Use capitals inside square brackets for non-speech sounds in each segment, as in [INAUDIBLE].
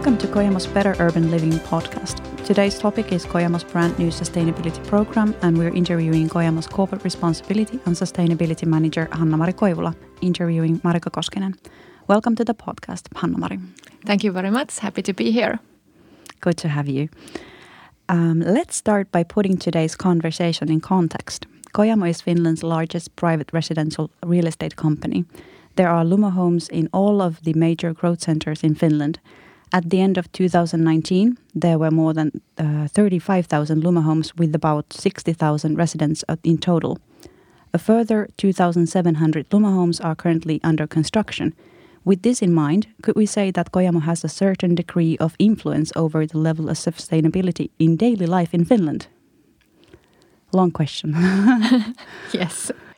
Welcome to Kojamo's Better Urban Living podcast. Today's topic is Kojamo's brand new sustainability program, and we're interviewing Kojamo's corporate responsibility and sustainability manager Hannamari Koivula, interviewing Marika Koskinen. Welcome to the podcast, Hannamari. Thank you very much. Happy to be here. Good to have you. Um, let's start by putting today's conversation in context. Kojamo is Finland's largest private residential real estate company. There are Lumo homes in all of the major growth centers in Finland – at the end of 2019, there were more than uh, 35,000 Lumo homes with about 60,000 residents in total. A further 2,700 Lumo homes are currently under construction. With this in mind, could we say that Kojamo has a certain degree of influence over the level of sustainability in daily life in Finland? Long question. [LAUGHS] yes. [LAUGHS]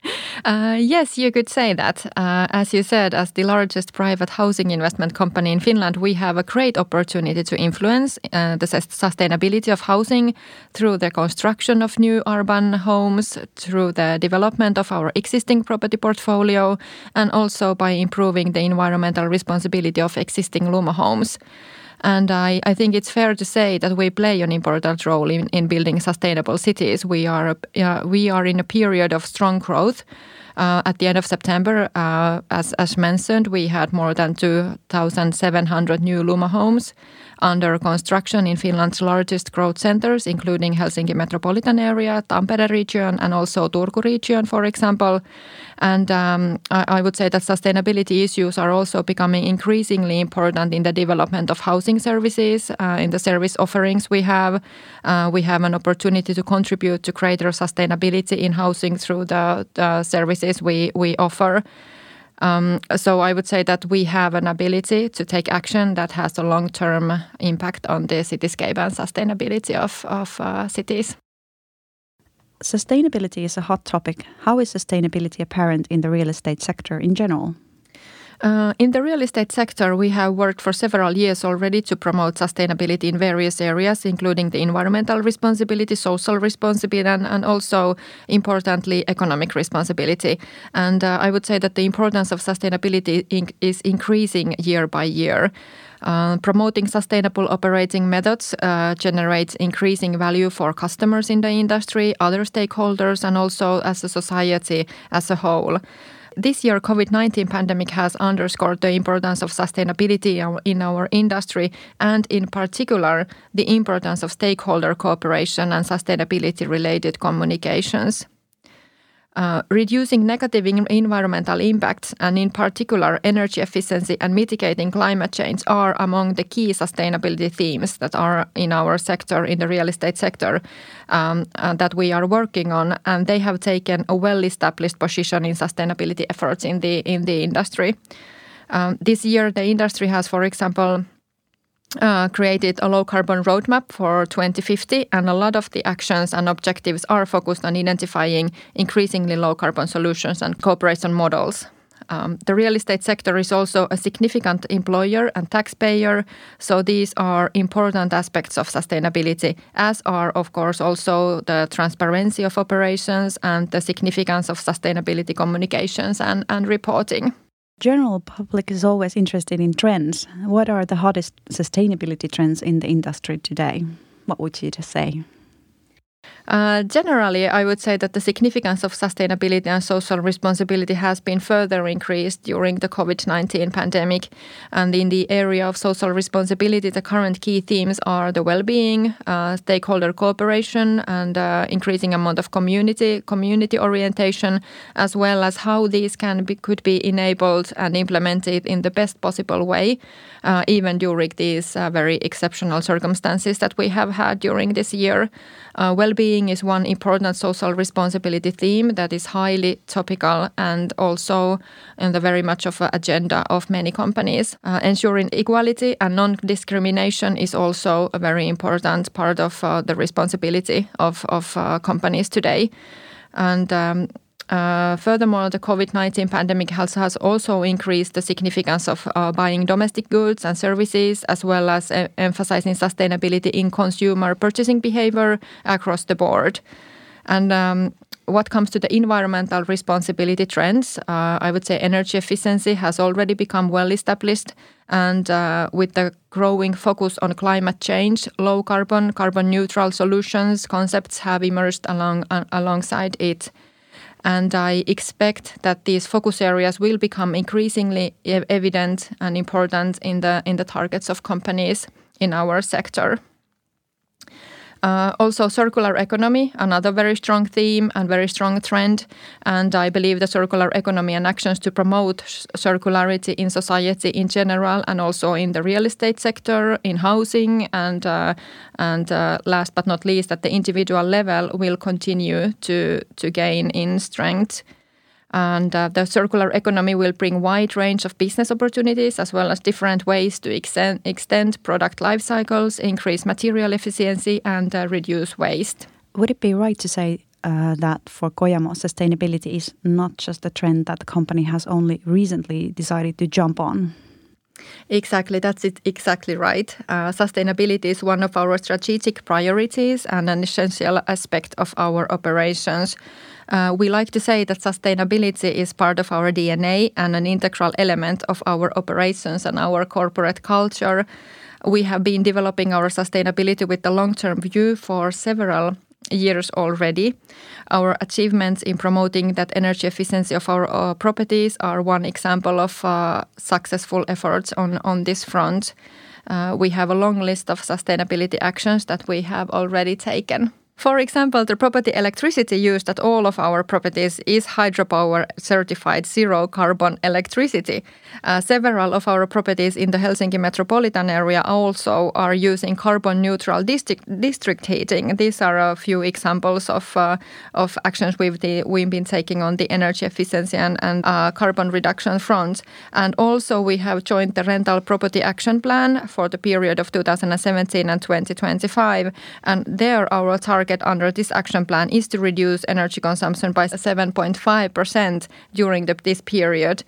Uh, yes, you could say that. Uh, as you said, as the largest private housing investment company in Finland, we have a great opportunity to influence uh, the sustainability of housing through the construction of new urban homes, through the development of our existing property portfolio, and also by improving the environmental responsibility of existing Lumo homes. And I, I think it's fair to say that we play an important role in, in building sustainable cities. We are, uh, we are in a period of strong growth. Uh, at the end of September, uh, as, as mentioned, we had more than 2,700 new Lumo homes under construction in Finland's largest growth centers, including Helsinki metropolitan area, Tampere region, and also Turku region, for example. And um, I, I, would say that sustainability issues are also becoming increasingly important in the development of housing services, uh, in the service offerings we have. Uh, we have an opportunity to contribute to greater sustainability in housing through the, the services we, we offer. Um, so I would say that we have an ability to take action that has a long-term impact on the cityscape and sustainability of, of uh, cities. Sustainability is a hot topic. How is sustainability apparent in the real estate sector in general? Uh, in the real estate sector, we have worked for several years already to promote sustainability in various areas, including the environmental responsibility, social responsibility, and, and also, importantly, economic responsibility. And uh, I would say that the importance of sustainability in is increasing year by year. Uh, promoting sustainable operating methods uh, generates increasing value for customers in the industry, other stakeholders, and also as a society as a whole. This year, COVID-19 pandemic has underscored the importance of sustainability in our industry and in particular the importance of stakeholder cooperation and sustainability related communications. Uh, reducing negative environmental impacts and in particular energy efficiency and mitigating climate change are among the key sustainability themes that are in our sector in the real estate sector um, uh, that we are working on. And they have taken a well established position in sustainability efforts in the in the industry. Um, this year the industry has for example uh, created a low carbon roadmap for 2050, and a lot of the actions and objectives are focused on identifying increasingly low carbon solutions and cooperation models. Um, the real estate sector is also a significant employer and taxpayer, so these are important aspects of sustainability, as are, of course, also the transparency of operations and the significance of sustainability communications and, and reporting general public is always interested in trends. What are the hottest sustainability trends in the industry today? What would you just say? Uh, generally, I would say that the significance of sustainability and social responsibility has been further increased during the COVID 19 pandemic. And in the area of social responsibility, the current key themes are the well being, uh, stakeholder cooperation, and uh, increasing amount of community, community orientation, as well as how these can be, could be enabled and implemented in the best possible way, uh, even during these uh, very exceptional circumstances that we have had during this year. Uh, well-being is one important social responsibility theme that is highly topical and also in the very much of an agenda of many companies. Uh, ensuring equality and non-discrimination is also a very important part of uh, the responsibility of, of uh, companies today. And um, uh, furthermore, the COVID 19 pandemic has, has also increased the significance of uh, buying domestic goods and services, as well as emphasizing sustainability in consumer purchasing behavior across the board. And um, what comes to the environmental responsibility trends, uh, I would say energy efficiency has already become well established. And uh, with the growing focus on climate change, low carbon, carbon neutral solutions concepts have emerged along, alongside it. And I expect that these focus areas will become increasingly evident and important in the, in the targets of companies in our sector. Uh, also, circular economy, another very strong theme and very strong trend. And I believe the circular economy and actions to promote circularity in society in general, and also in the real estate sector, in housing, and uh, and uh, last but not least, at the individual level, will continue to to gain in strength. And uh, the circular economy will bring wide range of business opportunities as well as different ways to extend, extend product life cycles, increase material efficiency, and uh, reduce waste. Would it be right to say uh, that for Kojamo, sustainability is not just a trend that the company has only recently decided to jump on? Exactly, that's it. Exactly right. Uh, sustainability is one of our strategic priorities and an essential aspect of our operations. Uh, we like to say that sustainability is part of our DNA and an integral element of our operations and our corporate culture. We have been developing our sustainability with the long term view for several years already. Our achievements in promoting that energy efficiency of our uh, properties are one example of uh, successful efforts on, on this front. Uh, we have a long list of sustainability actions that we have already taken. For example, the property electricity used at all of our properties is hydropower certified zero carbon electricity. Uh, several of our properties in the Helsinki metropolitan area also are using carbon neutral district, district heating. These are a few examples of, uh, of actions we've, the, we've been taking on the energy efficiency and, and uh, carbon reduction front. And also we have joined the rental property action plan for the period of 2017 and 2025. And there our target target under this action plan is to reduce energy consumption by 7.5% during the, this period.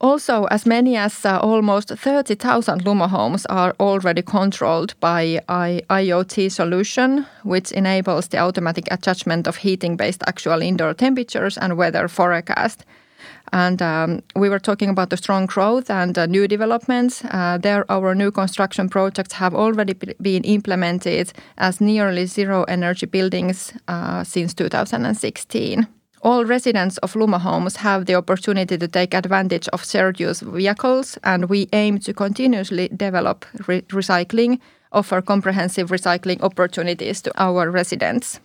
Also, as many as uh, almost 30,000 Lumo homes are already controlled by I- IoT solution, which enables the automatic adjustment of heating-based actual indoor temperatures and weather forecast. And um, we were talking about the strong growth and uh, new developments. Uh, there, our new construction projects have already been implemented as nearly zero energy buildings uh, since 2016. All residents of Lumo homes have the opportunity to take advantage of shared use vehicles, and we aim to continuously develop re- recycling, offer comprehensive recycling opportunities to our residents.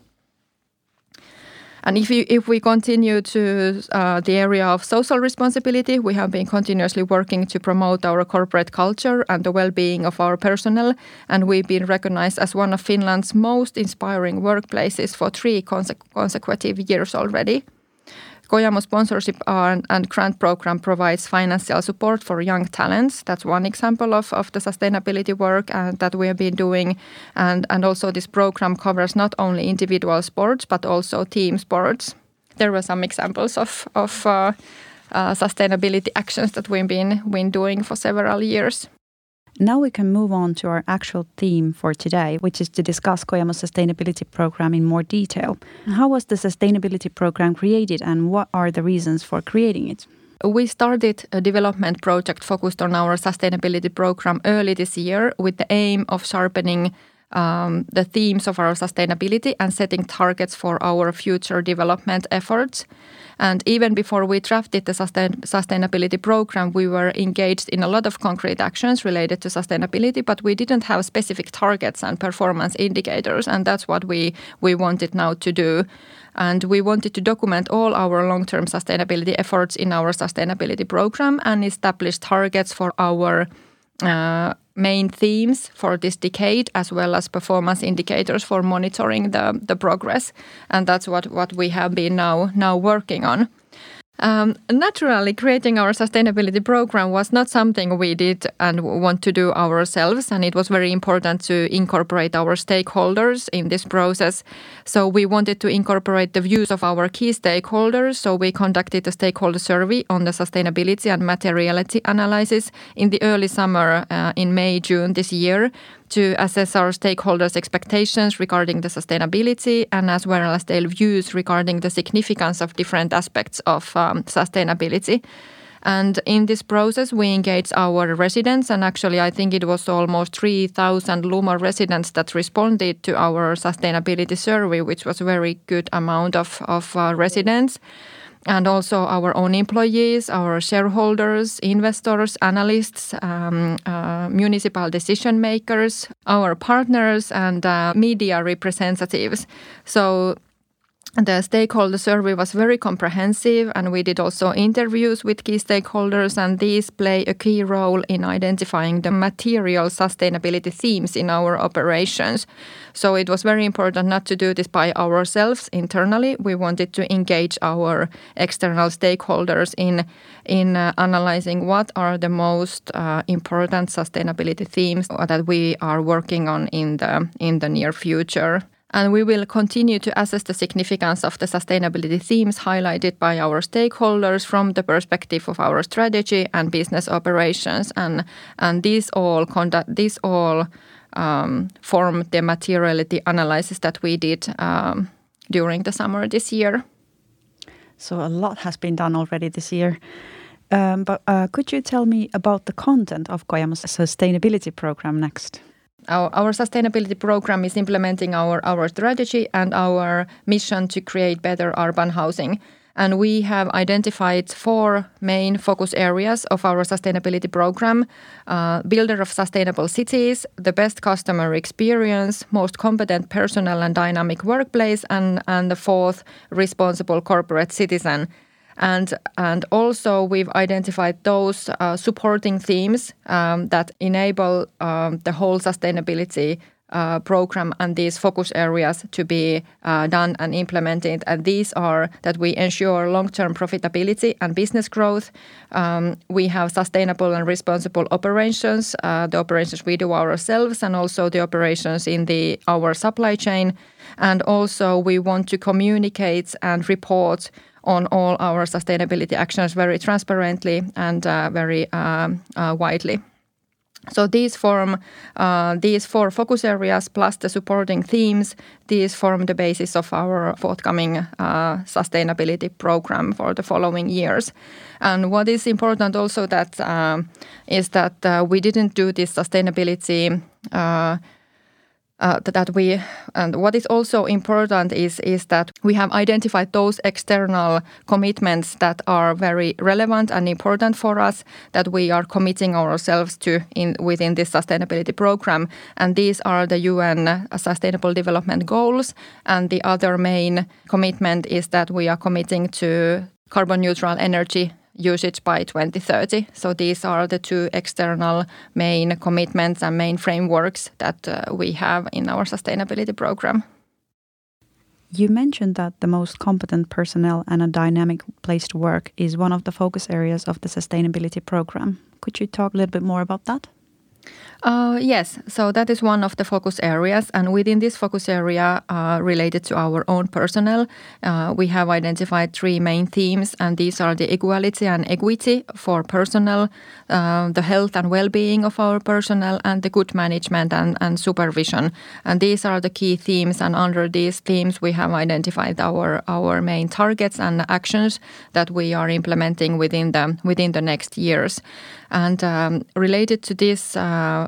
And if, you, if we continue to uh, the area of social responsibility, we have been continuously working to promote our corporate culture and the well-being of our personnel, and we've been recognized as one of Finland's most inspiring workplaces for three conse consecutive years already. Kojamo sponsorship and, grant program provides financial support for young talents. That's one example of, of the sustainability work uh, that we have been doing. And, and also this program covers not only individual sports, but also team sports. There were some examples of, of uh, uh, sustainability actions that we've been, been doing for several years. Now we can move on to our actual theme for today, which is to discuss Kojamo's sustainability program in more detail. How was the sustainability program created and what are the reasons for creating it? We started a development project focused on our sustainability program early this year with the aim of sharpening um, the themes of our sustainability and setting targets for our future development efforts. And even before we drafted the sustain sustainability program, we were engaged in a lot of concrete actions related to sustainability, but we didn't have specific targets and performance indicators. And that's what we, we wanted now to do. And we wanted to document all our long term sustainability efforts in our sustainability program and establish targets for our uh, main themes for this decade, as well as performance indicators for monitoring the, the progress. And that's what, what we have been now, now working on. Um, naturally, creating our sustainability program was not something we did and want to do ourselves, and it was very important to incorporate our stakeholders in this process. So we wanted to incorporate the views of our key stakeholders. So we conducted a stakeholder survey on the sustainability and materiality analysis in the early summer uh, in May June this year, to assess our stakeholders' expectations regarding the sustainability and as well as their views regarding the significance of different aspects of um, sustainability. And in this process, we engaged our residents, and actually, I think it was almost 3,000 Lumo residents that responded to our sustainability survey, which was a very good amount of, of uh, residents and also our own employees, our shareholders, investors, analysts, um, uh, municipal decision makers, our partners, and uh, media representatives. So the stakeholder survey was very comprehensive and we did also interviews with key stakeholders and these play a key role in identifying the material sustainability themes in our operations. So it was very important not to do this by ourselves internally. We wanted to engage our external stakeholders in in uh, analyzing what are the most uh, important sustainability themes that we are working on in the in the near future and we will continue to assess the significance of the sustainability themes highlighted by our stakeholders from the perspective of our strategy and business operations. And, and these all conduct, these all um, form the materiality analysis that we did um, during the summer this year. So a lot has been done already this year. Um, but uh, could you tell me about the content of Kojamo's sustainability program next? Our, our, sustainability program is implementing our, our strategy and our mission to create better urban housing. And we have identified four main focus areas of our sustainability program uh, builder of sustainable cities, the best customer experience, most competent personnel and dynamic workplace, and, and the fourth, responsible corporate citizen and and also we've identified those uh, supporting themes um, that enable um, the whole sustainability uh, program and these focus areas to be uh, done and implemented. And these are that we ensure long term profitability and business growth. Um, we have sustainable and responsible operations, uh, the operations we do ourselves, and also the operations in the our supply chain. And also, we want to communicate and report on all our sustainability actions very transparently and uh, very um, uh, widely. So these form uh, these four focus areas plus the supporting themes. These form the basis of our forthcoming uh, sustainability program for the following years. And what is important also that uh, is that uh, we didn't do this sustainability uh, that we and what is also important is is that we have identified those external commitments that are very relevant and important for us that we are committing ourselves to in within this sustainability program. And these are the UN sustainable development goals. And the other main commitment is that we are committing to carbon neutral energy usage by 2030. So these are the two external main commitments and main frameworks that uh, we have in our sustainability program. You mentioned that the most competent personnel and a dynamic place to work is one of the focus areas of the sustainability program. Could you talk a little bit more about that? Uh, yes, so that is one of the focus areas. And within this focus area uh, related to our own personnel, uh, we have identified three main themes, and these are the equality and equity for personnel, the health and well being of our personnel, and the good management and, and supervision. And these are the key themes. And under these themes, we have identified our, our main targets and actions that we are implementing within the, within the next years. And um, related to this uh,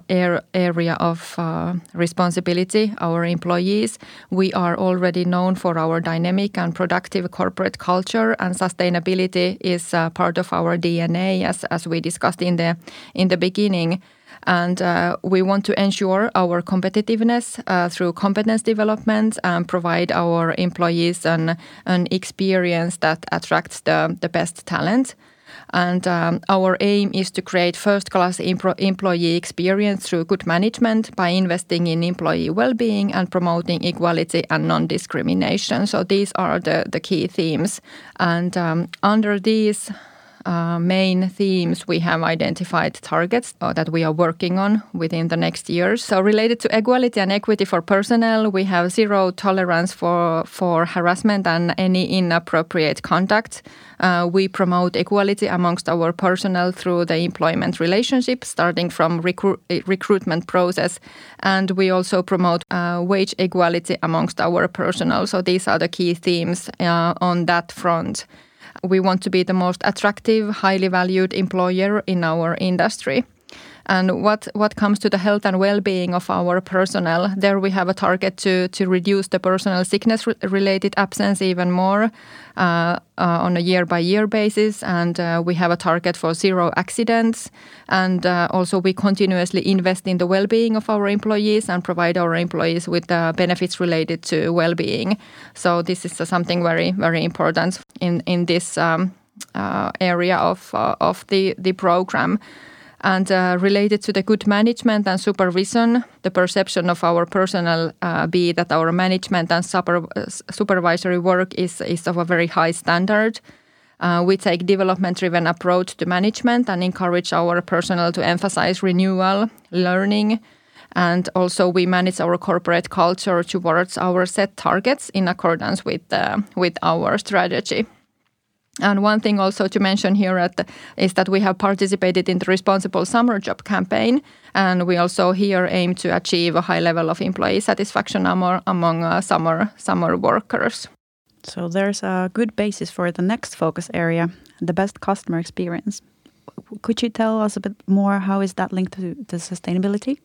area of uh, responsibility, our employees, we are already known for our dynamic and productive corporate culture, and sustainability is uh, part of our DNA, as, as we discussed in the in the beginning. And uh, we want to ensure our competitiveness uh, through competence development and provide our employees an, an experience that attracts the, the best talent. And um, our aim is to create first class employee experience through good management by investing in employee well being and promoting equality and non discrimination. So these are the, the key themes. And um, under these uh, main themes, we have identified targets uh, that we are working on within the next years. So, related to equality and equity for personnel, we have zero tolerance for, for harassment and any inappropriate conduct. Uh, we promote equality amongst our personnel through the employment relationship, starting from recru- recruitment process, and we also promote uh, wage equality amongst our personnel. So these are the key themes uh, on that front. We want to be the most attractive, highly valued employer in our industry. And what, what comes to the health and well-being of our personnel, there we have a target to, to reduce the personal sickness related absence even more uh, uh, on a year-by-year basis. And uh, we have a target for zero accidents. And uh, also we continuously invest in the well-being of our employees and provide our employees with benefits related to well-being. So this is something very, very important in, in this um, uh, area of, uh, of the, the program. And uh, related to the good management and supervision, the perception of our personnel uh, be that our management and super, uh, supervisory work is, is of a very high standard. Uh, we take development-driven approach to management and encourage our personnel to emphasize renewal, learning, and also we manage our corporate culture towards our set targets in accordance with, uh, with our strategy. And one thing also to mention here the, is that we have participated in the Responsible Summer Job campaign, and we also here aim to achieve a high level of employee satisfaction among, among uh, summer summer workers. So there's a good basis for the next focus area, the best customer experience. Could you tell us a bit more how is that linked to, the sustainability?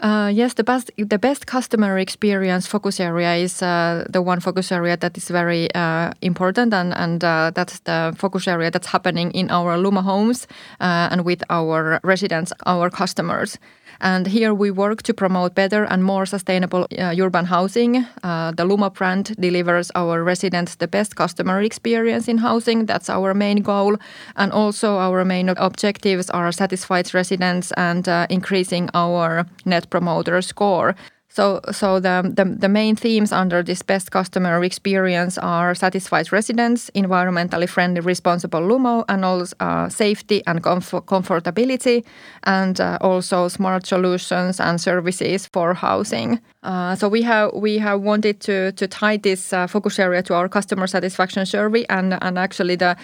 Uh, yes, the best the best customer experience focus area is uh, the one focus area that is very uh, important, and and uh, that's the focus area that's happening in our Lumo homes uh, and with our residents, our customers. And here we work to promote better and more sustainable uh, urban housing. Uh, the Lumo brand delivers our residents the best customer experience in housing. That's our main goal. And also, our main objectives are satisfied residents and uh, increasing our net promoter score. So, so the, the, the, main themes under this best customer experience are satisfied residents, environmentally friendly, responsible Lumo, and also uh, safety and comf- comfortability, and uh, also smart solutions and services for housing. Uh, so we have we have wanted to to tie this uh, focus area to our customer satisfaction survey and and actually the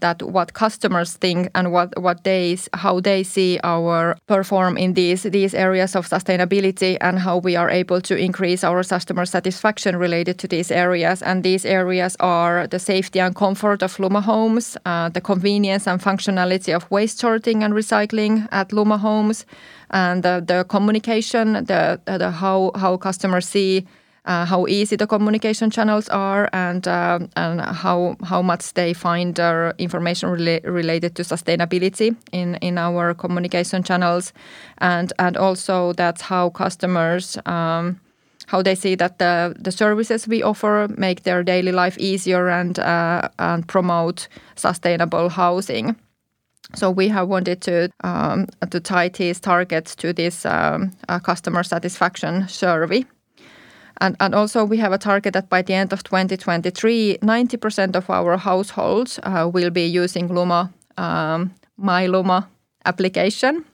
that what customers think and what what they how they see our perform in these these areas of sustainability and how we are able to increase our customer satisfaction related to these areas. And these areas are the safety and comfort of Lumo homes, uh, the convenience and functionality of waste sorting and recycling at Lumo homes and the, the communication, the, the how how customers see uh, how easy the communication channels are and uh, and how how much they find uh, information rela related to sustainability in in our communication channels and and also that's how customers um, how they see that the, the services we offer make their daily life easier and uh, and promote sustainable housing. So we have wanted to um, to tie these targets to this um, uh, customer satisfaction survey. And, and also we have a target that by the end of 2023, 90% of our households uh, will be using Lumo, um, My Lumo application.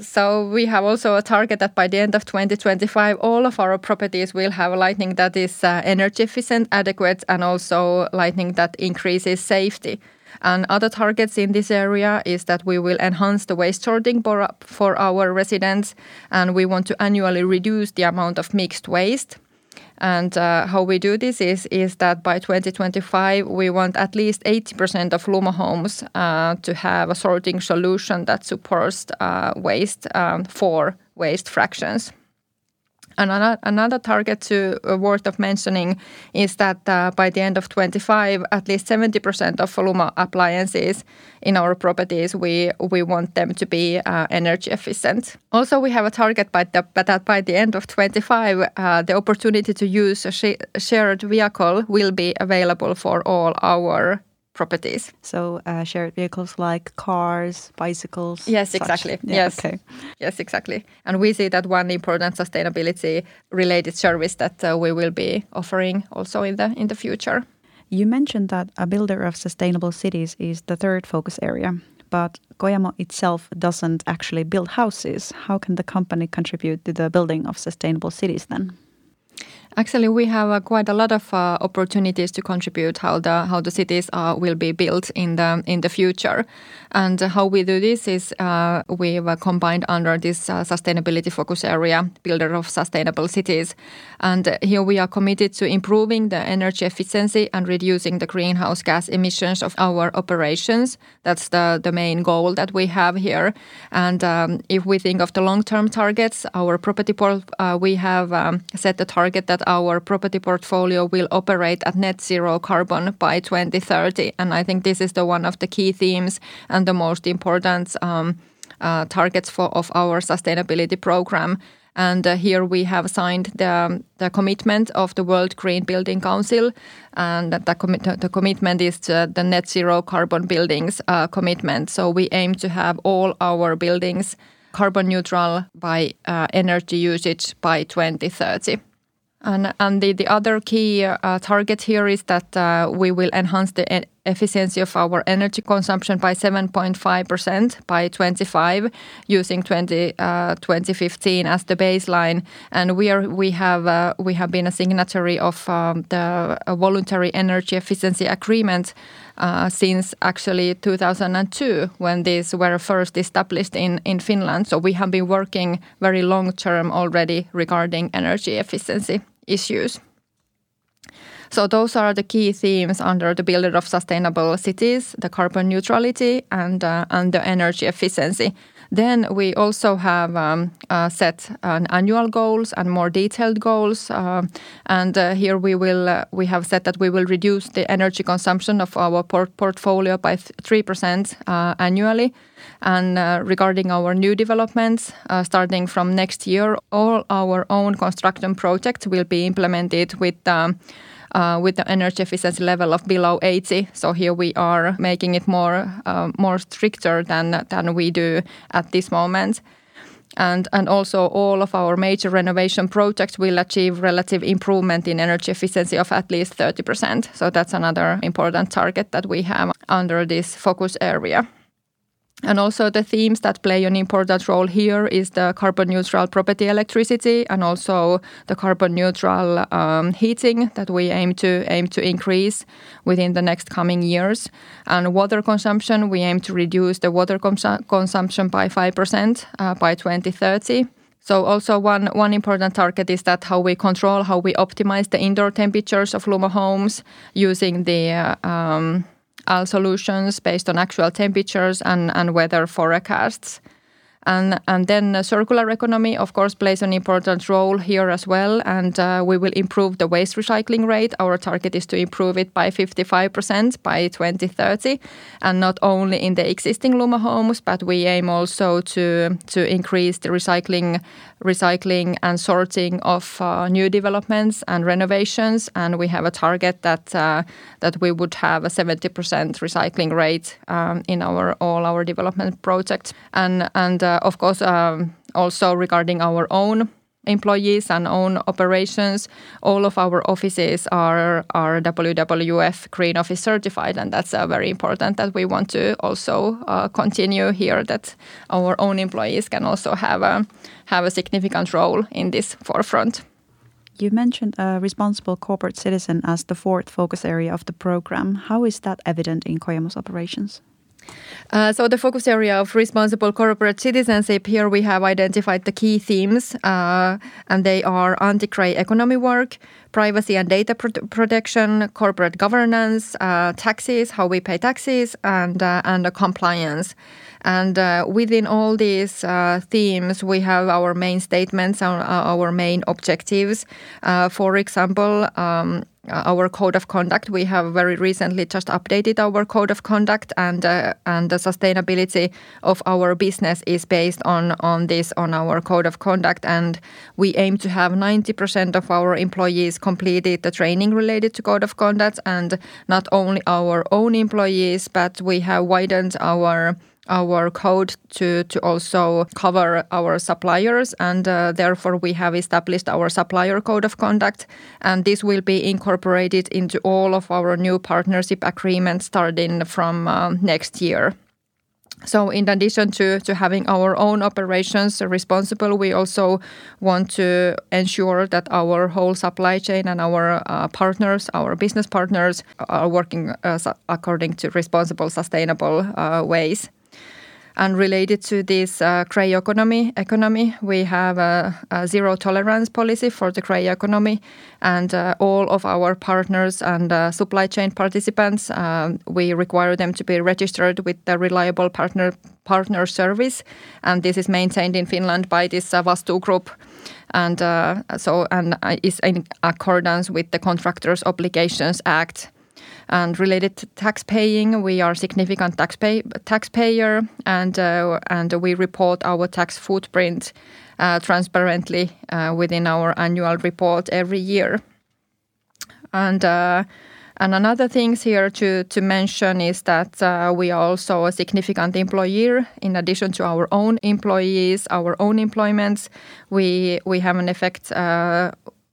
So we have also a target that by the end of 2025, all of our properties will have lighting that is uh, energy efficient, adequate, and also lighting that increases safety. And other targets in this area is that we will enhance the waste sorting for our residents, and we want to annually reduce the amount of mixed waste. And uh, how we do this is, is that by 2025, we want at least 80% of Lumo homes uh, to have a sorting solution that supports uh, waste um, for waste fractions. Another, another target to uh, worth of mentioning is that uh, by the end of 25, at least 70% of Lumo appliances in our properties, we we want them to be uh, energy efficient. Also, we have a target by the, that by the end of 25, uh, the opportunity to use a sh shared vehicle will be available for all our properties. So uh, shared vehicles like cars, bicycles. Yes, such. exactly. Yeah, yes. Okay. Yes, exactly. And we see that one important sustainability related service that uh, we will be offering also in the in the future. You mentioned that a builder of sustainable cities is the third focus area, but Kojamo itself doesn't actually build houses. How can the company contribute to the building of sustainable cities then? Actually, we have uh, quite a lot of uh, opportunities to contribute how the how the cities uh, will be built in the in the future, and how we do this is uh, we've uh, combined under this uh, sustainability focus area, builder of sustainable cities, and here we are committed to improving the energy efficiency and reducing the greenhouse gas emissions of our operations. That's the the main goal that we have here, and um, if we think of the long term targets, our property port we have um, set the target that our property portfolio will operate at net zero carbon by 2030. And I think this is the one of the key themes and the most important um, uh, targets for of our sustainability program. And uh, here we have signed the, the commitment of the World Green Building Council, and the, the commitment is the net zero carbon buildings uh, commitment. So we aim to have all our buildings carbon neutral by energy usage by 2030. And, and the, the other key uh, target here is that uh, we will enhance the efficiency of our energy consumption by 7.5% by 25 using 20, uh, 2015 as the baseline. And we are we have uh, we have been a signatory of um, the voluntary energy efficiency agreement uh, since actually 2002 when these were first established in, in Finland. So we have been working very long term already regarding energy efficiency issues. So those are the key themes under the Builder of Sustainable Cities, the carbon neutrality and, uh, and the energy efficiency. Then we also have um, uh, set an annual goals and more detailed goals. Uh, and uh, here we will uh, we have said that we will reduce the energy consumption of our port portfolio by three percent uh, annually. And uh, regarding our new developments, starting from next year, all our own construction projects will be implemented with. Um, uh, with the energy efficiency level of below 80. So here we are making it more uh, more stricter than than we do at this moment. And, and also all of our major renovation projects will achieve relative improvement in energy efficiency of at least 30%. So that's another important target that we have under this focus area. And also the themes that play an important role here is the carbon neutral property electricity and also the carbon neutral um, heating that we aim to aim to increase within the next coming years. And water consumption, we aim to reduce the water cons- consumption by 5% uh, by 2030. So also one one important target is that how we control, how we optimize the indoor temperatures of Lumo homes using the uh, um, all solutions based on actual temperatures and, and weather forecasts. And, and then circular economy, of course, plays an important role here as well. And uh, we will improve the waste recycling rate. Our target is to improve it by 55% by 2030. And not only in the existing Lumo homes, but we aim also to, to increase the recycling recycling and sorting of uh, new developments and renovations. And we have a target that uh, we would have a 70% recycling rate um, in all our development projects. Uh, of course um, also regarding our own employees and own operations. All of our offices are are WWF Green Office certified, and that's uh, very important that we want to also uh, continue here. That our own employees can also have a have a significant role in this forefront. You mentioned a responsible corporate citizen as the fourth focus area of the program. How is that evident in Kojamo's operations? Uh, so the focus area of responsible corporate citizenship here we have identified the key themes uh, and they are anti-grey economy work privacy and data protection corporate governance uh, taxes how we pay taxes and uh, and compliance and uh, within all these uh, themes, we have our main statements, our, our main objectives. for example, um, uh, our code of conduct. We have very recently just updated our code of conduct, and uh, and the sustainability of our business is based on on this on our code of conduct. And we aim to have ninety percent of our employees completed the training related to code of conduct, and not only our own employees, but we have widened our our code to, to also cover our suppliers and uh, therefore we have established our supplier code of conduct and this will be incorporated into all of our new partnership agreements starting from uh, next year so in addition to, to having our own operations responsible, we also want to ensure that our whole supply chain and our uh, partners, our business partners, are working uh, according to responsible, sustainable uh, ways. And related to this uh, gray economy, economy, we have a, a, zero tolerance policy for the gray economy, and uh, all of our partners and uh, supply chain participants, um, we require them to be registered with the reliable partner partner service, and this is maintained in Finland by this uh, Vastuu Group, and uh, so and uh, is in accordance with the Contractors Obligations Act. And related to tax paying, we are significant taxpay taxpayer, and uh, and we report our tax footprint uh, transparently uh, within our annual report every year. And and another things here to, to mention is that we are also a significant employer. In addition to our own employees, our own employments, we we have an effect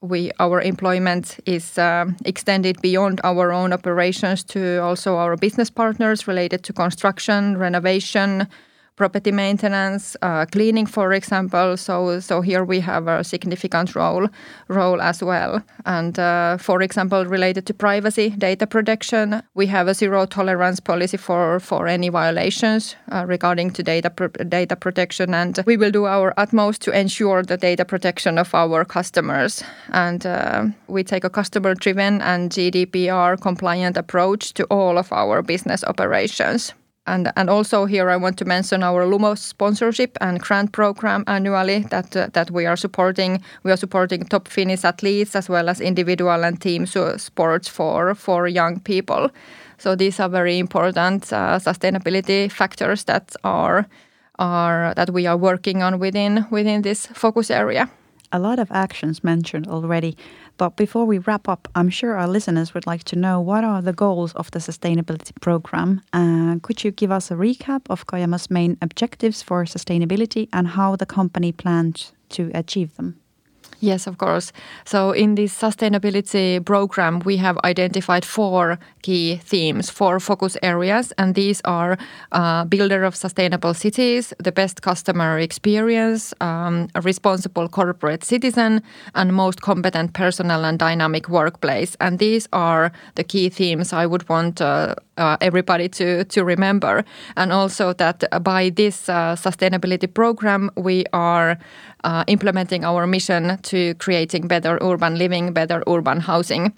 we our employment is uh, extended beyond our own operations to also our business partners related to construction, renovation, property maintenance, uh, cleaning, for example. So, so here we have a significant role role as well. And uh, for example, related to privacy, data protection, we have a zero tolerance policy for for any violations uh, regarding to data data protection, and we will do our utmost to ensure the data protection of our customers. And uh, we take a customer-driven and GDPR compliant approach to all of our business operations. And, and also here I want to mention our Lumos sponsorship and grant program annually that uh, that we are supporting. We are supporting top Finnish athletes as well as individual and team sports for young people. So these are very important uh, sustainability factors that are are that we are working on within within this focus area. A lot of actions mentioned already. But before we wrap up, I'm sure our listeners would like to know what are the goals of the sustainability program. Uh, could you give us a recap of Kojamo's main objectives for sustainability and how the company plans to achieve them? Yes, of course. So, in this sustainability program, we have identified four key themes, four focus areas, and these are uh, builder of sustainable cities, the best customer experience, um, a responsible corporate citizen, and most competent personal and dynamic workplace. And these are the key themes I would want uh, everybody to to remember, and also that by this uh, sustainability program, we are uh, implementing our mission to creating better urban living, better urban housing.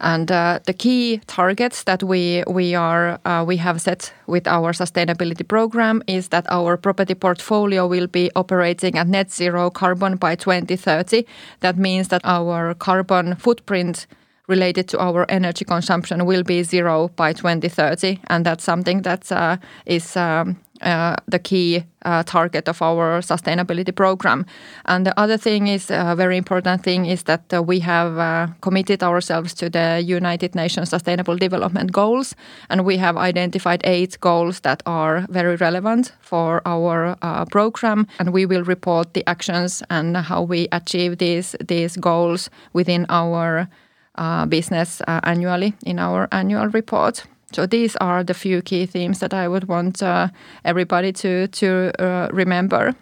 And uh, the key targets that we we are uh, we have set with our sustainability program is that our property portfolio will be operating at net zero carbon by 2030. That means that our carbon footprint related to our energy consumption will be zero by 2030, and that's something that uh, is um, uh, the key uh, target of our sustainability program. And the other thing is a very important thing is that uh, we have uh, committed ourselves to the United Nations Sustainable Development Goals, and we have identified eight goals that are very relevant for our uh, program. And we will report the actions and how we achieve these these goals within our uh, business annually in our annual report. So these are the few key themes that I would want uh, everybody to to uh, remember.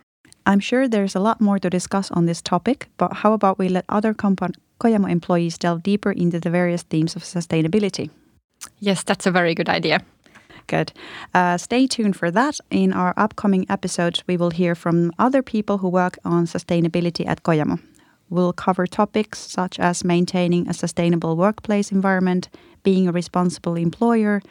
I'm sure there's a lot more to discuss on this topic, but how about we let other Kojamo employees delve deeper into the various themes of sustainability? Yes, that's a very good idea. Good. Uh, stay tuned for that. In our upcoming episodes, we will hear from other people who work on sustainability at Kojamo. We'll cover topics such as maintaining a sustainable workplace environment, being a responsible employer,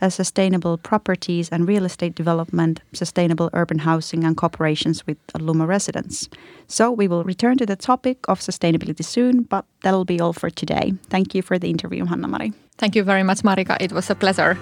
a sustainable properties and real estate development, sustainable urban housing, and cooperations with Lumo residents. So, we will return to the topic of sustainability soon, but that'll be all for today. Thank you for the interview, Hannamari. Thank you very much, Marika. It was a pleasure.